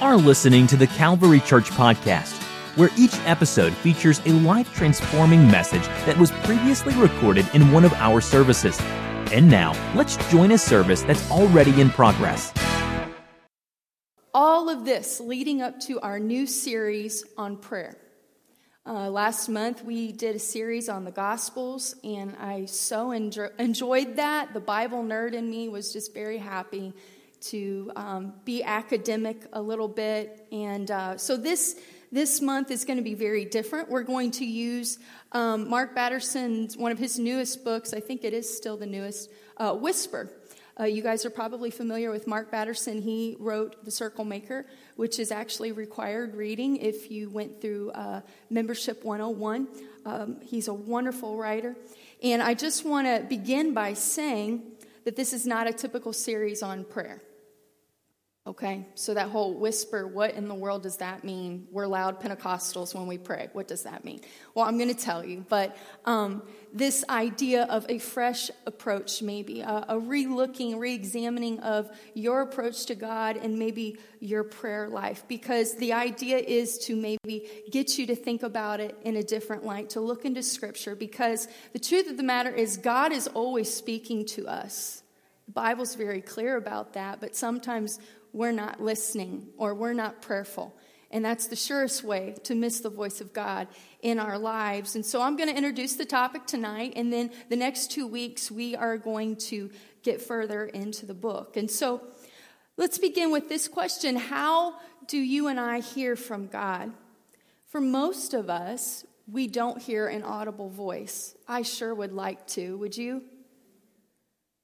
are listening to the Calvary Church Podcast, where each episode features a life transforming message that was previously recorded in one of our services. And now, let's join a service that's already in progress. All of this leading up to our new series on prayer. Uh, last month, we did a series on the Gospels, and I so enjo- enjoyed that. The Bible nerd in me was just very happy to um, be academic a little bit. And uh, so this this month is going to be very different. We're going to use um, Mark Batterson's one of his newest books. I think it is still the newest, uh, Whisper. Uh, you guys are probably familiar with Mark Batterson. He wrote The Circle Maker, which is actually required reading if you went through uh, Membership 101. Um, he's a wonderful writer. And I just want to begin by saying that this is not a typical series on prayer. Okay, so that whole whisper, what in the world does that mean? We're loud Pentecostals when we pray. What does that mean? Well, I'm going to tell you, but um, this idea of a fresh approach, maybe a, a re looking, re examining of your approach to God and maybe your prayer life, because the idea is to maybe get you to think about it in a different light, to look into Scripture, because the truth of the matter is, God is always speaking to us. The Bible's very clear about that, but sometimes we're not listening or we're not prayerful. And that's the surest way to miss the voice of God in our lives. And so I'm going to introduce the topic tonight, and then the next two weeks we are going to get further into the book. And so let's begin with this question How do you and I hear from God? For most of us, we don't hear an audible voice. I sure would like to, would you?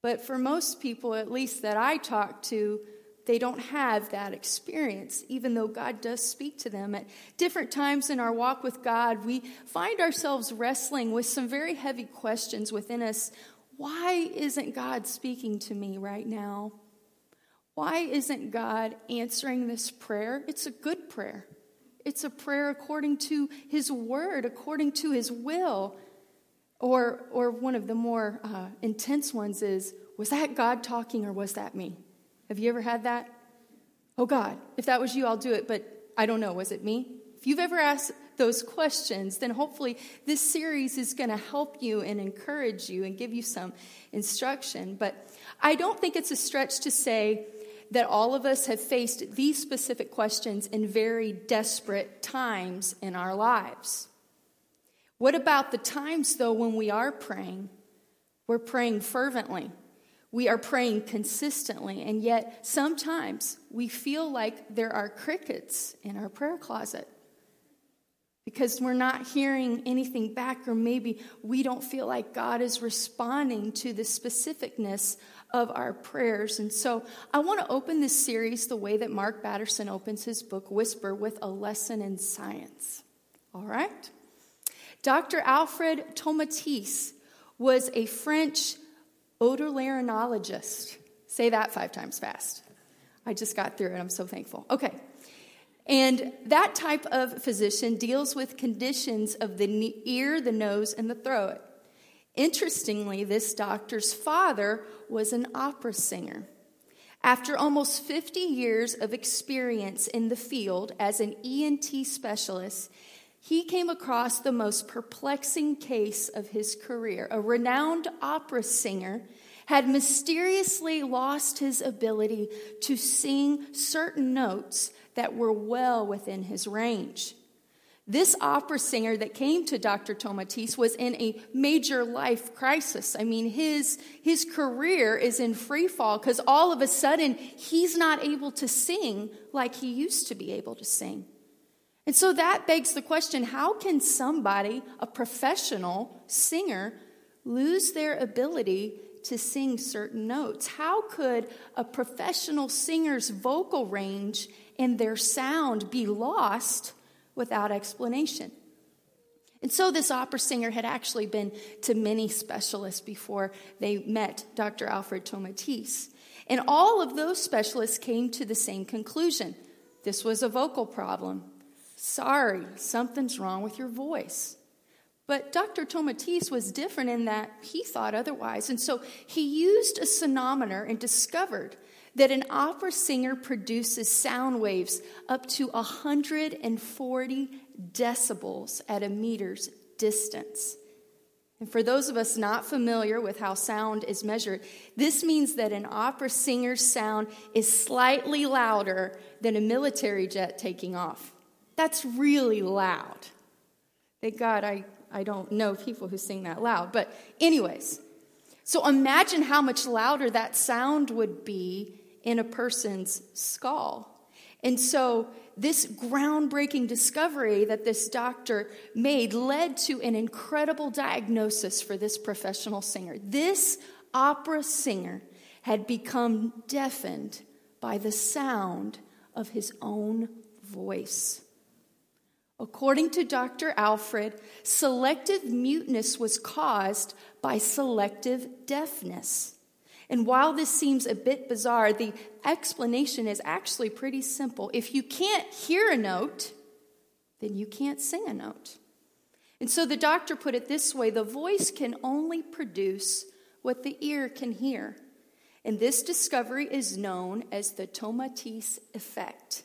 But for most people, at least that I talk to, they don't have that experience, even though God does speak to them. At different times in our walk with God, we find ourselves wrestling with some very heavy questions within us. Why isn't God speaking to me right now? Why isn't God answering this prayer? It's a good prayer. It's a prayer according to His word, according to His will. Or, or one of the more uh, intense ones is was that God talking or was that me? Have you ever had that? Oh God, if that was you, I'll do it, but I don't know. Was it me? If you've ever asked those questions, then hopefully this series is going to help you and encourage you and give you some instruction. But I don't think it's a stretch to say that all of us have faced these specific questions in very desperate times in our lives. What about the times, though, when we are praying? We're praying fervently. We are praying consistently, and yet sometimes we feel like there are crickets in our prayer closet because we're not hearing anything back, or maybe we don't feel like God is responding to the specificness of our prayers. And so I want to open this series the way that Mark Batterson opens his book, Whisper, with a lesson in science. All right? Dr. Alfred Tomatis was a French otolaryngologist. Say that five times fast. I just got through it. I'm so thankful. Okay. And that type of physician deals with conditions of the ear, the nose, and the throat. Interestingly, this doctor's father was an opera singer. After almost 50 years of experience in the field as an ENT specialist, he came across the most perplexing case of his career. A renowned opera singer had mysteriously lost his ability to sing certain notes that were well within his range. This opera singer that came to Dr. Tomatis was in a major life crisis. I mean, his, his career is in free fall because all of a sudden he's not able to sing like he used to be able to sing. And so that begs the question how can somebody, a professional singer, lose their ability to sing certain notes? How could a professional singer's vocal range and their sound be lost without explanation? And so this opera singer had actually been to many specialists before they met Dr. Alfred Tomatis. And all of those specialists came to the same conclusion this was a vocal problem. Sorry, something's wrong with your voice. But Dr. Tomatis was different in that he thought otherwise. And so he used a sonometer and discovered that an opera singer produces sound waves up to 140 decibels at a meter's distance. And for those of us not familiar with how sound is measured, this means that an opera singer's sound is slightly louder than a military jet taking off. That's really loud. Thank God I, I don't know people who sing that loud. But, anyways, so imagine how much louder that sound would be in a person's skull. And so, this groundbreaking discovery that this doctor made led to an incredible diagnosis for this professional singer. This opera singer had become deafened by the sound of his own voice. According to Dr. Alfred, selective muteness was caused by selective deafness. And while this seems a bit bizarre, the explanation is actually pretty simple. If you can't hear a note, then you can't sing a note. And so the doctor put it this way the voice can only produce what the ear can hear. And this discovery is known as the Tomatis effect.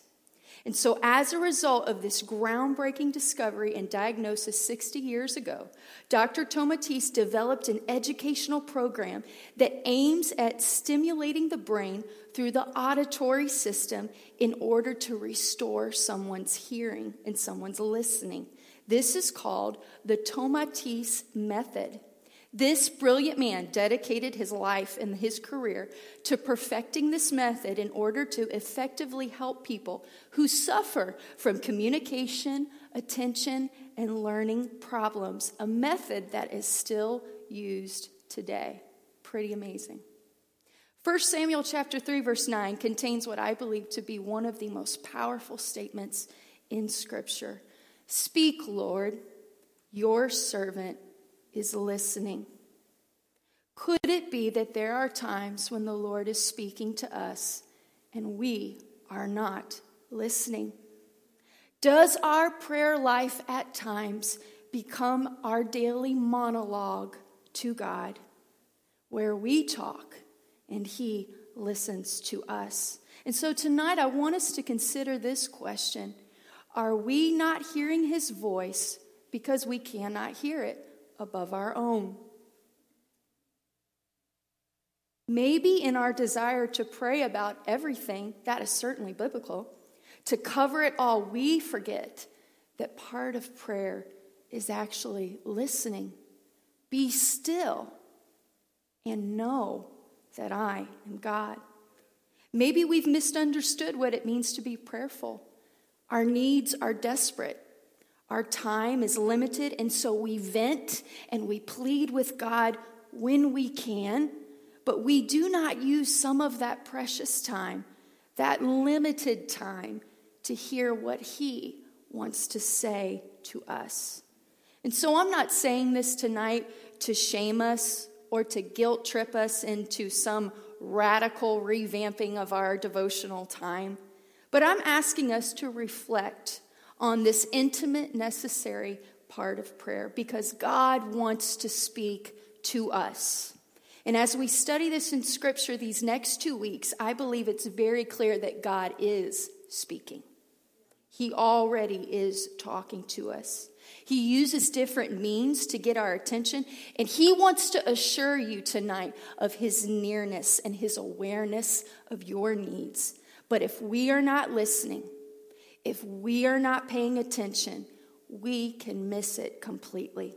And so, as a result of this groundbreaking discovery and diagnosis 60 years ago, Dr. Tomatis developed an educational program that aims at stimulating the brain through the auditory system in order to restore someone's hearing and someone's listening. This is called the Tomatis method. This brilliant man dedicated his life and his career to perfecting this method in order to effectively help people who suffer from communication, attention, and learning problems, a method that is still used today. Pretty amazing. 1 Samuel chapter 3 verse 9 contains what I believe to be one of the most powerful statements in scripture. Speak, Lord, your servant is listening. Could it be that there are times when the Lord is speaking to us and we are not listening? Does our prayer life at times become our daily monologue to God, where we talk and He listens to us? And so tonight I want us to consider this question Are we not hearing His voice because we cannot hear it? Above our own. Maybe in our desire to pray about everything, that is certainly biblical, to cover it all, we forget that part of prayer is actually listening. Be still and know that I am God. Maybe we've misunderstood what it means to be prayerful. Our needs are desperate. Our time is limited, and so we vent and we plead with God when we can, but we do not use some of that precious time, that limited time, to hear what He wants to say to us. And so I'm not saying this tonight to shame us or to guilt trip us into some radical revamping of our devotional time, but I'm asking us to reflect on this intimate, necessary part of prayer because God wants to speak to us. And as we study this in Scripture these next two weeks, I believe it's very clear that God is speaking. He already is talking to us. He uses different means to get our attention, and He wants to assure you tonight of His nearness and His awareness of your needs. But if we are not listening, if we are not paying attention, we can miss it completely.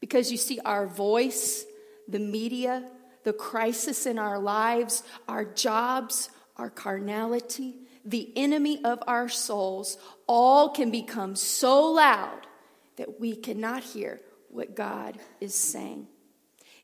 Because you see, our voice, the media, the crisis in our lives, our jobs, our carnality, the enemy of our souls, all can become so loud that we cannot hear what God is saying.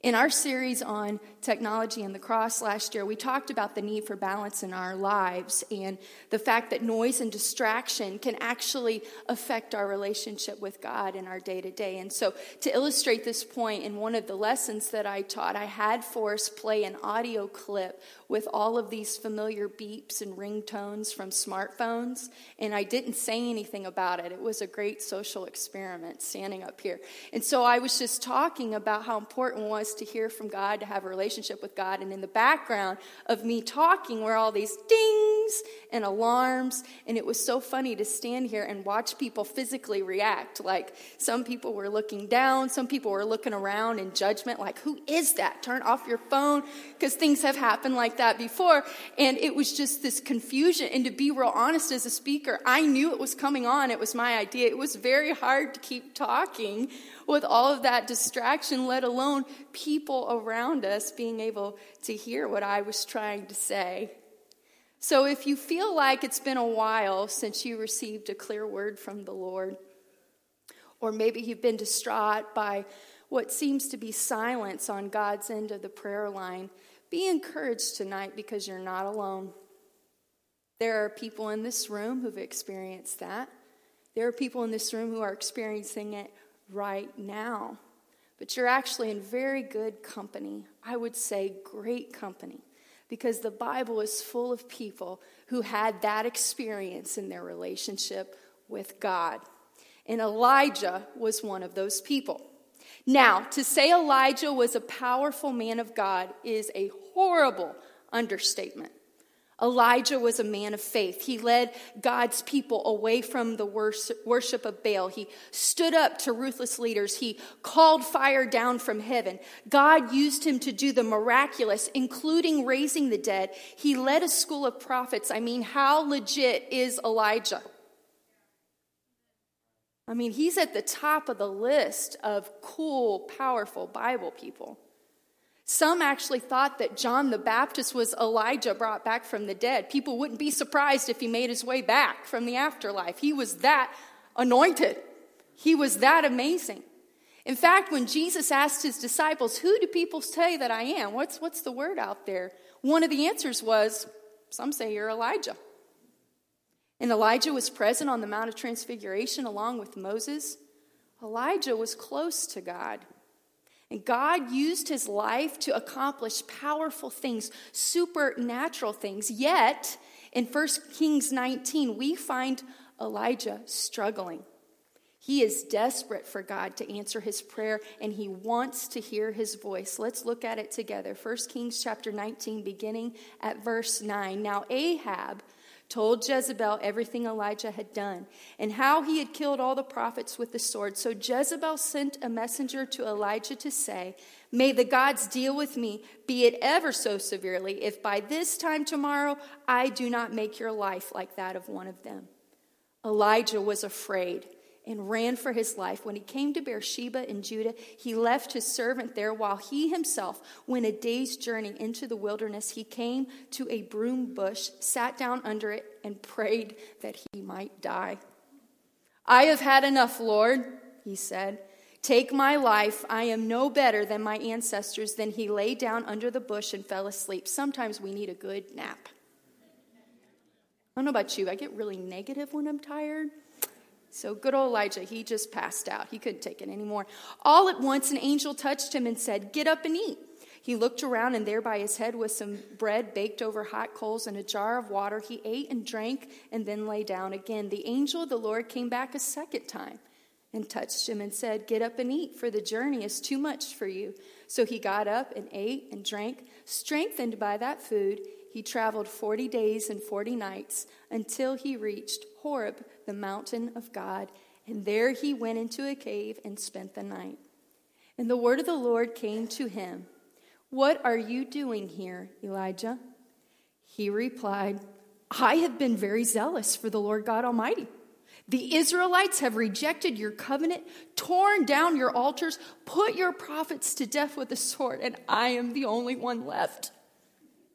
In our series on technology and the cross last year, we talked about the need for balance in our lives and the fact that noise and distraction can actually affect our relationship with God in our day to day. And so, to illustrate this point, in one of the lessons that I taught, I had us play an audio clip with all of these familiar beeps and ringtones from smartphones, and I didn't say anything about it. It was a great social experiment standing up here. And so, I was just talking about how important it was to hear from God, to have a relationship with God. And in the background of me talking were all these dings and alarms. And it was so funny to stand here and watch people physically react. Like some people were looking down, some people were looking around in judgment, like, who is that? Turn off your phone. Because things have happened like that before. And it was just this confusion. And to be real honest as a speaker, I knew it was coming on. It was my idea. It was very hard to keep talking with all of that distraction, let alone people around us being able to hear what I was trying to say. So if you feel like it's been a while since you received a clear word from the Lord, or maybe you've been distraught by what seems to be silence on God's end of the prayer line, be encouraged tonight because you're not alone. There are people in this room who've experienced that. There are people in this room who are experiencing it right now. But you're actually in very good company. I would say great company. Because the Bible is full of people who had that experience in their relationship with God. And Elijah was one of those people. Now, to say Elijah was a powerful man of God is a horrible understatement. Elijah was a man of faith. He led God's people away from the worship of Baal. He stood up to ruthless leaders. He called fire down from heaven. God used him to do the miraculous, including raising the dead. He led a school of prophets. I mean, how legit is Elijah? I mean, he's at the top of the list of cool, powerful Bible people. Some actually thought that John the Baptist was Elijah brought back from the dead. People wouldn't be surprised if he made his way back from the afterlife. He was that anointed, he was that amazing. In fact, when Jesus asked his disciples, Who do people say that I am? What's, what's the word out there? One of the answers was, Some say you're Elijah. And Elijah was present on the Mount of Transfiguration along with Moses. Elijah was close to God. And God used his life to accomplish powerful things, supernatural things. Yet, in 1 Kings 19, we find Elijah struggling. He is desperate for God to answer his prayer and he wants to hear his voice. Let's look at it together. 1 Kings chapter 19 beginning at verse 9. Now Ahab told Jezebel everything Elijah had done and how he had killed all the prophets with the sword. So Jezebel sent a messenger to Elijah to say, May the gods deal with me, be it ever so severely, if by this time tomorrow I do not make your life like that of one of them. Elijah was afraid and ran for his life. When he came to Beersheba in Judah, he left his servant there while he himself went a day's journey into the wilderness. He came to a broom bush, sat down under it, and prayed that he might die. I have had enough, Lord, he said. Take my life. I am no better than my ancestors. Then he lay down under the bush and fell asleep. Sometimes we need a good nap. I don't know about you, I get really negative when I'm tired. So good old Elijah, he just passed out. He couldn't take it anymore. All at once, an angel touched him and said, Get up and eat. He looked around, and there by his head was some bread baked over hot coals and a jar of water. He ate and drank and then lay down again. The angel of the Lord came back a second time and touched him and said, Get up and eat, for the journey is too much for you. So he got up and ate and drank. Strengthened by that food, he traveled 40 days and 40 nights until he reached Horeb, the mountain of God, and there he went into a cave and spent the night. And the word of the Lord came to him What are you doing here, Elijah? He replied, I have been very zealous for the Lord God Almighty. The Israelites have rejected your covenant, torn down your altars, put your prophets to death with the sword, and I am the only one left.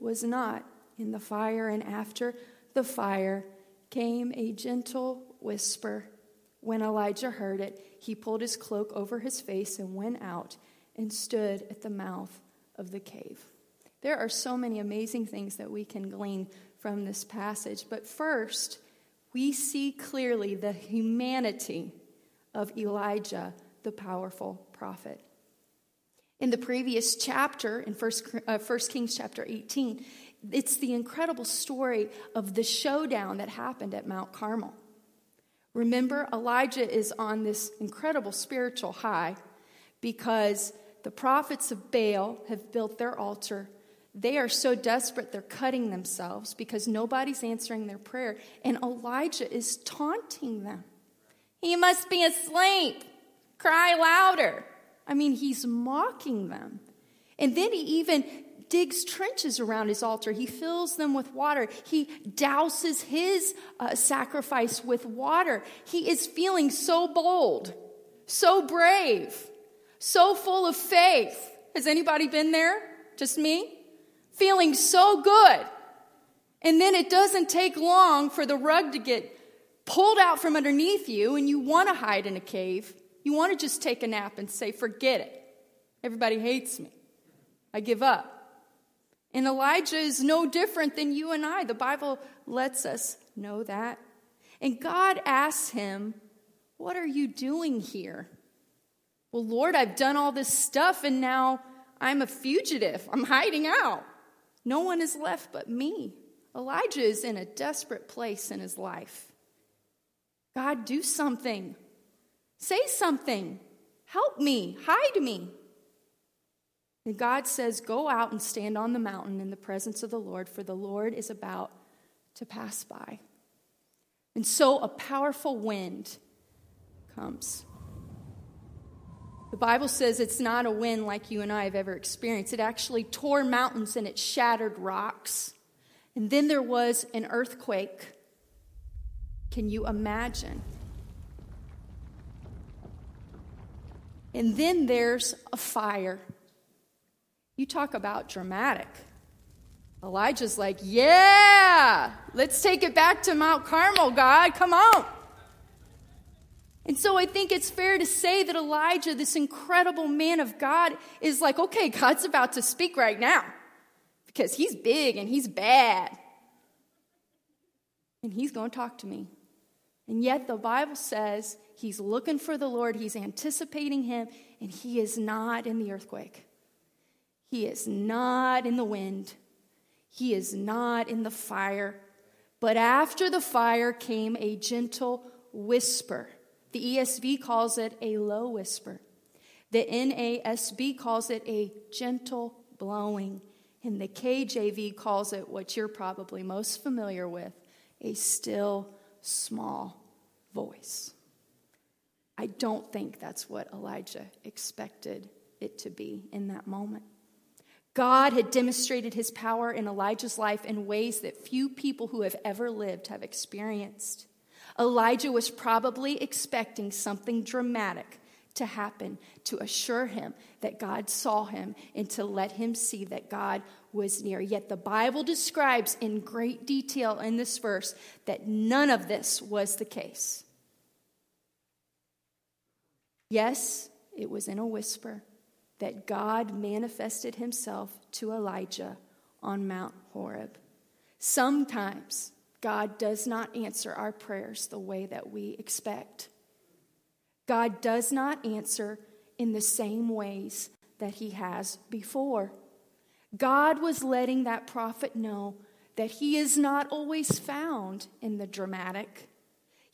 was not in the fire. And after the fire, came a gentle whisper. When Elijah heard it, he pulled his cloak over his face and went out and stood at the mouth of the cave. There are so many amazing things that we can glean from this passage, but first, we see clearly the humanity of Elijah, the powerful prophet. In the previous chapter, in 1, uh, 1 Kings chapter 18, it's the incredible story of the showdown that happened at Mount Carmel. Remember, Elijah is on this incredible spiritual high because the prophets of Baal have built their altar. They are so desperate, they're cutting themselves because nobody's answering their prayer. And Elijah is taunting them. He must be asleep. Cry louder. I mean, he's mocking them. And then he even digs trenches around his altar. He fills them with water. He douses his uh, sacrifice with water. He is feeling so bold, so brave, so full of faith. Has anybody been there? Just me? Feeling so good. And then it doesn't take long for the rug to get pulled out from underneath you and you want to hide in a cave. You want to just take a nap and say, forget it. Everybody hates me. I give up. And Elijah is no different than you and I. The Bible lets us know that. And God asks him, What are you doing here? Well, Lord, I've done all this stuff and now I'm a fugitive. I'm hiding out. No one is left but me. Elijah is in a desperate place in his life. God, do something. Say something. Help me. Hide me. And God says, Go out and stand on the mountain in the presence of the Lord, for the Lord is about to pass by. And so a powerful wind comes. The Bible says it's not a wind like you and I have ever experienced. It actually tore mountains and it shattered rocks. And then there was an earthquake. Can you imagine? And then there's a fire. You talk about dramatic. Elijah's like, Yeah, let's take it back to Mount Carmel, God, come on. And so I think it's fair to say that Elijah, this incredible man of God, is like, okay, God's about to speak right now because he's big and he's bad. And he's going to talk to me. And yet the Bible says he's looking for the Lord, he's anticipating him, and he is not in the earthquake. He is not in the wind. He is not in the fire. But after the fire came a gentle whisper. The ESV calls it a low whisper. The NASB calls it a gentle blowing. And the KJV calls it what you're probably most familiar with a still small voice. I don't think that's what Elijah expected it to be in that moment. God had demonstrated his power in Elijah's life in ways that few people who have ever lived have experienced. Elijah was probably expecting something dramatic to happen to assure him that God saw him and to let him see that God was near. Yet the Bible describes in great detail in this verse that none of this was the case. Yes, it was in a whisper that God manifested himself to Elijah on Mount Horeb. Sometimes God does not answer our prayers the way that we expect. God does not answer in the same ways that he has before. God was letting that prophet know that he is not always found in the dramatic.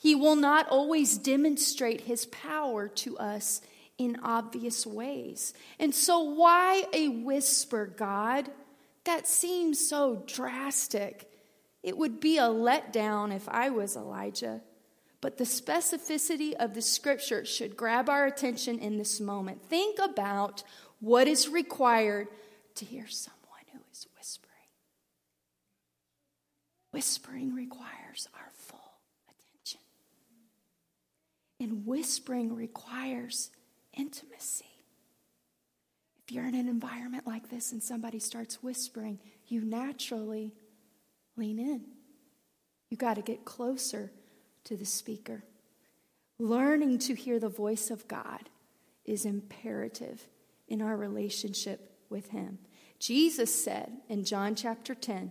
He will not always demonstrate his power to us in obvious ways. And so, why a whisper, God? That seems so drastic. It would be a letdown if I was Elijah. But the specificity of the scripture should grab our attention in this moment. Think about what is required to hear someone who is whispering. Whispering requires our and whispering requires intimacy. If you're in an environment like this and somebody starts whispering, you naturally lean in. You got to get closer to the speaker. Learning to hear the voice of God is imperative in our relationship with Him. Jesus said in John chapter 10,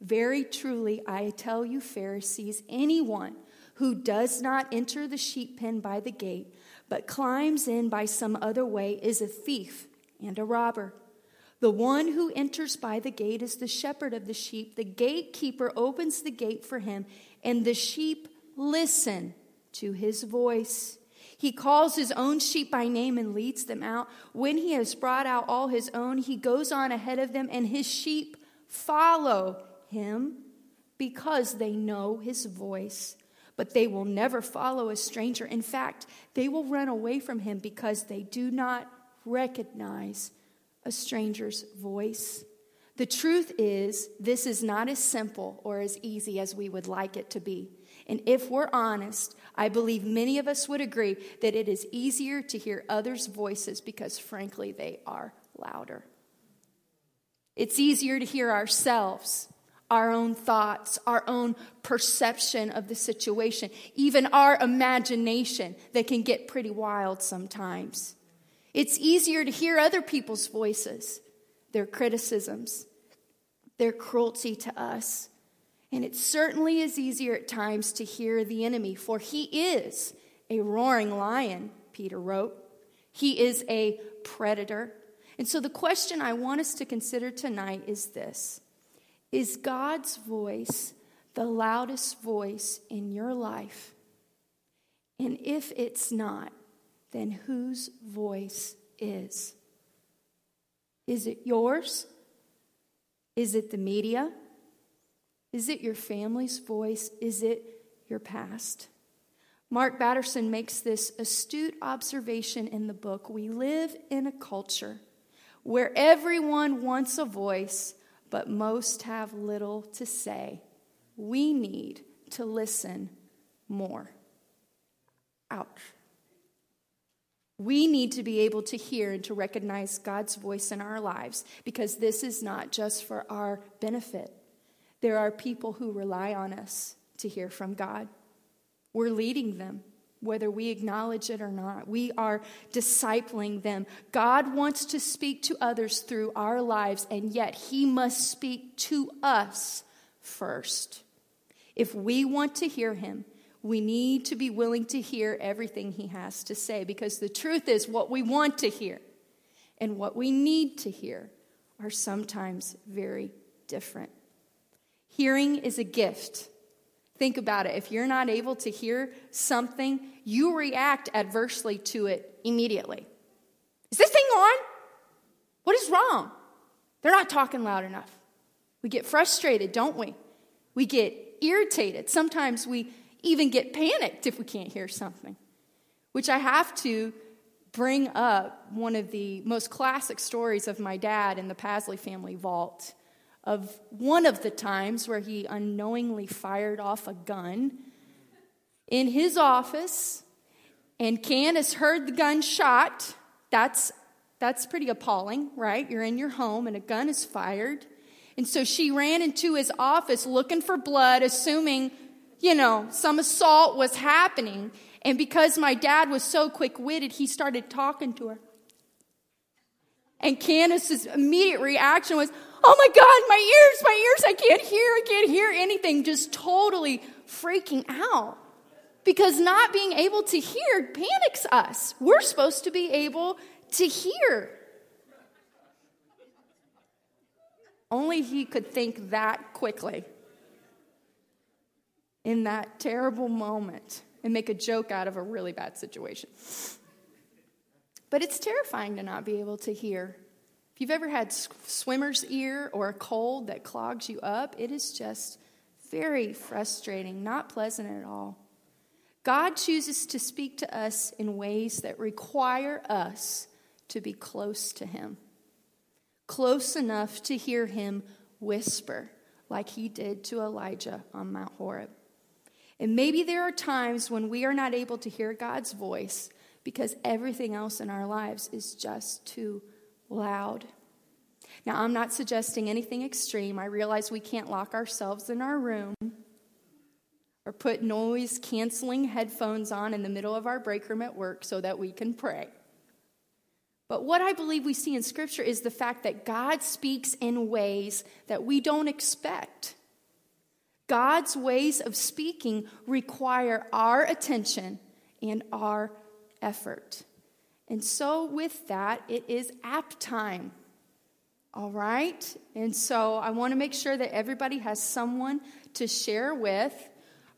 Very truly, I tell you, Pharisees, anyone who does not enter the sheep pen by the gate, but climbs in by some other way, is a thief and a robber. The one who enters by the gate is the shepherd of the sheep. The gatekeeper opens the gate for him, and the sheep listen to his voice. He calls his own sheep by name and leads them out. When he has brought out all his own, he goes on ahead of them, and his sheep follow him because they know his voice. But they will never follow a stranger. In fact, they will run away from him because they do not recognize a stranger's voice. The truth is, this is not as simple or as easy as we would like it to be. And if we're honest, I believe many of us would agree that it is easier to hear others' voices because, frankly, they are louder. It's easier to hear ourselves, our own thoughts, our own perception of the situation, even our imagination that can get pretty wild sometimes. It's easier to hear other people's voices, their criticisms, their cruelty to us. And it certainly is easier at times to hear the enemy, for he is a roaring lion, Peter wrote. He is a predator. And so the question I want us to consider tonight is this Is God's voice the loudest voice in your life? And if it's not, then whose voice is? Is it yours? Is it the media? Is it your family's voice? Is it your past? Mark Batterson makes this astute observation in the book. We live in a culture where everyone wants a voice, but most have little to say. We need to listen more. Ouch. We need to be able to hear and to recognize God's voice in our lives because this is not just for our benefit. There are people who rely on us to hear from God. We're leading them, whether we acknowledge it or not. We are discipling them. God wants to speak to others through our lives, and yet He must speak to us first. If we want to hear Him, we need to be willing to hear everything he has to say because the truth is, what we want to hear and what we need to hear are sometimes very different. Hearing is a gift. Think about it. If you're not able to hear something, you react adversely to it immediately. Is this thing on? What is wrong? They're not talking loud enough. We get frustrated, don't we? We get irritated. Sometimes we even get panicked if we can't hear something, which I have to bring up one of the most classic stories of my dad in the Pasley family vault of one of the times where he unknowingly fired off a gun in his office and Candace heard the gun shot. That's that's pretty appalling, right? You're in your home and a gun is fired. And so she ran into his office looking for blood, assuming you know, some assault was happening. And because my dad was so quick witted, he started talking to her. And Candace's immediate reaction was, Oh my God, my ears, my ears, I can't hear, I can't hear anything. Just totally freaking out. Because not being able to hear panics us. We're supposed to be able to hear. Only he could think that quickly in that terrible moment and make a joke out of a really bad situation. But it's terrifying to not be able to hear. If you've ever had swimmer's ear or a cold that clogs you up, it is just very frustrating, not pleasant at all. God chooses to speak to us in ways that require us to be close to Him, close enough to hear Him whisper, like He did to Elijah on Mount Horeb. And maybe there are times when we are not able to hear God's voice because everything else in our lives is just too loud. Now, I'm not suggesting anything extreme. I realize we can't lock ourselves in our room or put noise canceling headphones on in the middle of our break room at work so that we can pray. But what I believe we see in Scripture is the fact that God speaks in ways that we don't expect. God's ways of speaking require our attention and our effort. And so, with that, it is app time. All right? And so, I want to make sure that everybody has someone to share with.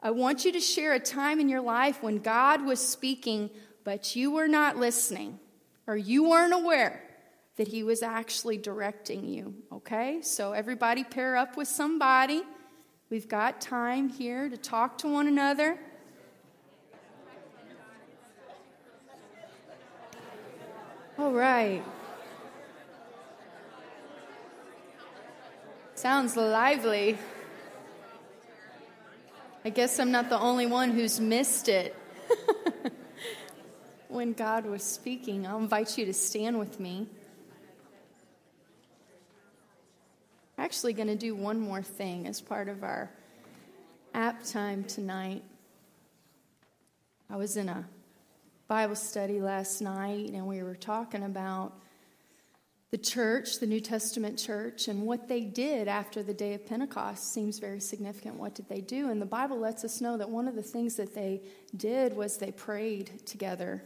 I want you to share a time in your life when God was speaking, but you were not listening or you weren't aware that He was actually directing you. Okay? So, everybody pair up with somebody. We've got time here to talk to one another. All right. Sounds lively. I guess I'm not the only one who's missed it. when God was speaking, I'll invite you to stand with me. I'm actually going to do one more thing as part of our app time tonight. I was in a Bible study last night, and we were talking about the church, the New Testament church, and what they did after the day of Pentecost seems very significant. What did they do? And the Bible lets us know that one of the things that they did was they prayed together.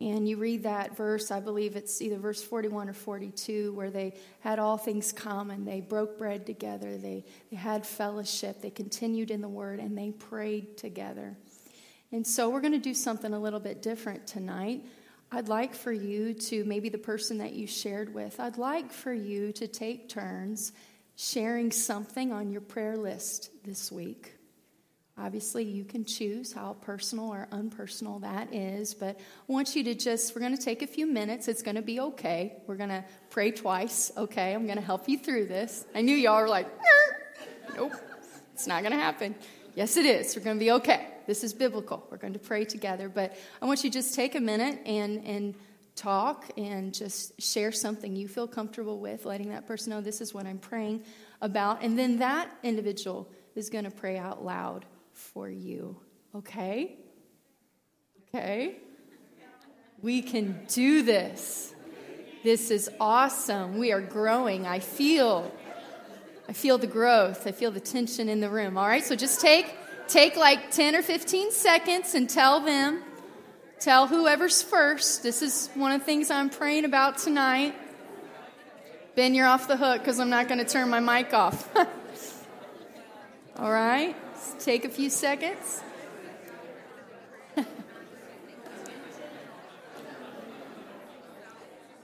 And you read that verse, I believe it's either verse 41 or 42, where they had all things common. They broke bread together, they, they had fellowship, they continued in the word, and they prayed together. And so we're going to do something a little bit different tonight. I'd like for you to, maybe the person that you shared with, I'd like for you to take turns sharing something on your prayer list this week. Obviously, you can choose how personal or unpersonal that is, but I want you to just, we're going to take a few minutes. It's going to be okay. We're going to pray twice, okay? I'm going to help you through this. I knew y'all were like, er, nope, it's not going to happen. Yes, it is. We're going to be okay. This is biblical. We're going to pray together. But I want you to just take a minute and, and talk and just share something you feel comfortable with, letting that person know this is what I'm praying about. And then that individual is going to pray out loud for you. Okay? Okay? We can do this. This is awesome. We are growing. I feel I feel the growth. I feel the tension in the room. All right? So just take take like 10 or 15 seconds and tell them, tell whoever's first. This is one of the things I'm praying about tonight. Ben, you're off the hook because I'm not going to turn my mic off. All right, Let's take a few seconds.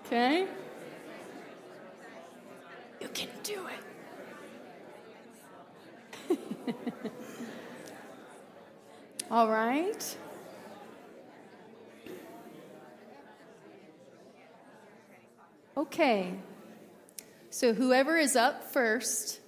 okay. You can do it. All right. Okay. So whoever is up first,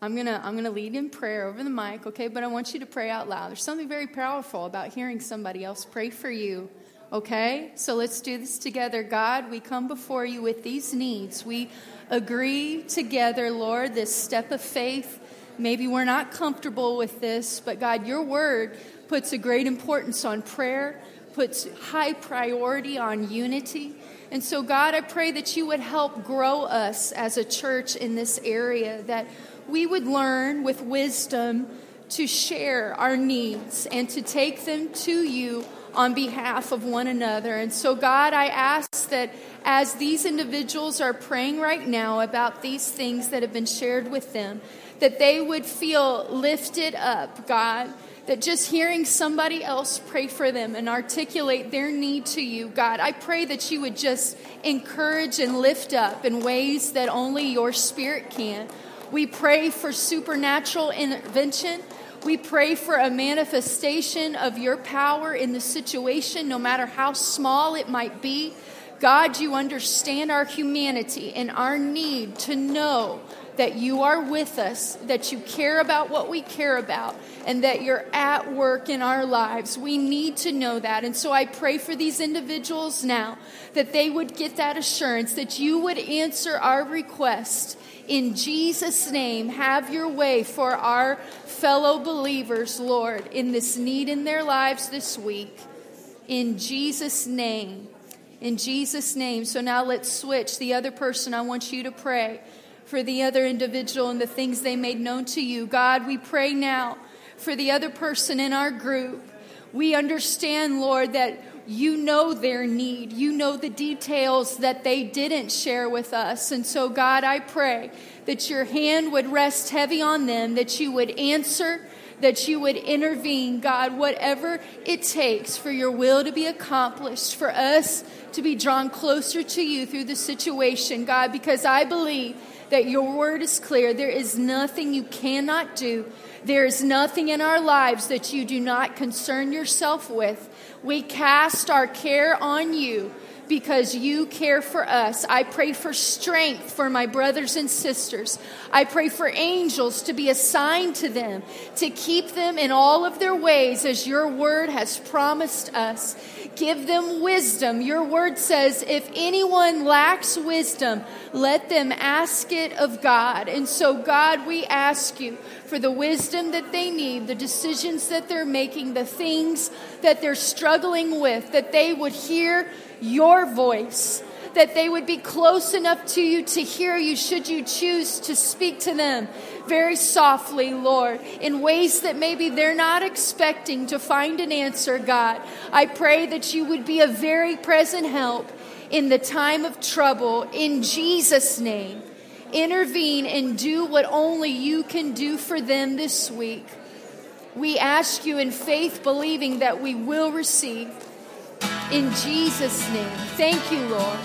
I'm going to I'm going to lead in prayer over the mic, okay? But I want you to pray out loud. There's something very powerful about hearing somebody else pray for you. Okay? So let's do this together. God, we come before you with these needs. We agree together, Lord, this step of faith. Maybe we're not comfortable with this, but God, your word puts a great importance on prayer, puts high priority on unity. And so, God, I pray that you would help grow us as a church in this area, that we would learn with wisdom to share our needs and to take them to you on behalf of one another. And so, God, I ask that as these individuals are praying right now about these things that have been shared with them, that they would feel lifted up, God that just hearing somebody else pray for them and articulate their need to you, God, I pray that you would just encourage and lift up in ways that only your spirit can. We pray for supernatural intervention. We pray for a manifestation of your power in the situation, no matter how small it might be. God, you understand our humanity and our need to know that you are with us, that you care about what we care about, and that you're at work in our lives. We need to know that. And so I pray for these individuals now that they would get that assurance, that you would answer our request. In Jesus' name, have your way for our fellow believers, Lord, in this need in their lives this week. In Jesus' name. In Jesus' name. So now let's switch. The other person, I want you to pray for the other individual and the things they made known to you. God, we pray now for the other person in our group. We understand, Lord, that you know their need. You know the details that they didn't share with us. And so, God, I pray that your hand would rest heavy on them, that you would answer, that you would intervene, God, whatever it takes for your will to be accomplished, for us to be drawn closer to you through the situation, God, because I believe that your word is clear. There is nothing you cannot do. There is nothing in our lives that you do not concern yourself with. We cast our care on you because you care for us. I pray for strength for my brothers and sisters. I pray for angels to be assigned to them, to keep them in all of their ways as your word has promised us. Give them wisdom. Your word says, if anyone lacks wisdom, let them ask it of God. And so, God, we ask you for the wisdom that they need, the decisions that they're making, the things that they're struggling with, that they would hear your voice, that they would be close enough to you to hear you should you choose to speak to them very softly, Lord, in ways that maybe they're not expecting to find an answer, God. I pray that you would be a very present help in the time of trouble in Jesus' name intervene and do what only you can do for them this week. We ask you in faith, believing that we will receive. In Jesus' name. Thank you, Lord.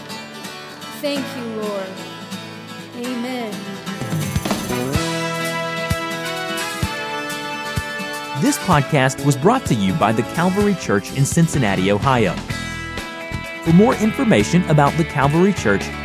Thank you, Lord. Amen. This podcast was brought to you by the Calvary Church in Cincinnati, Ohio. For more information about the Calvary Church,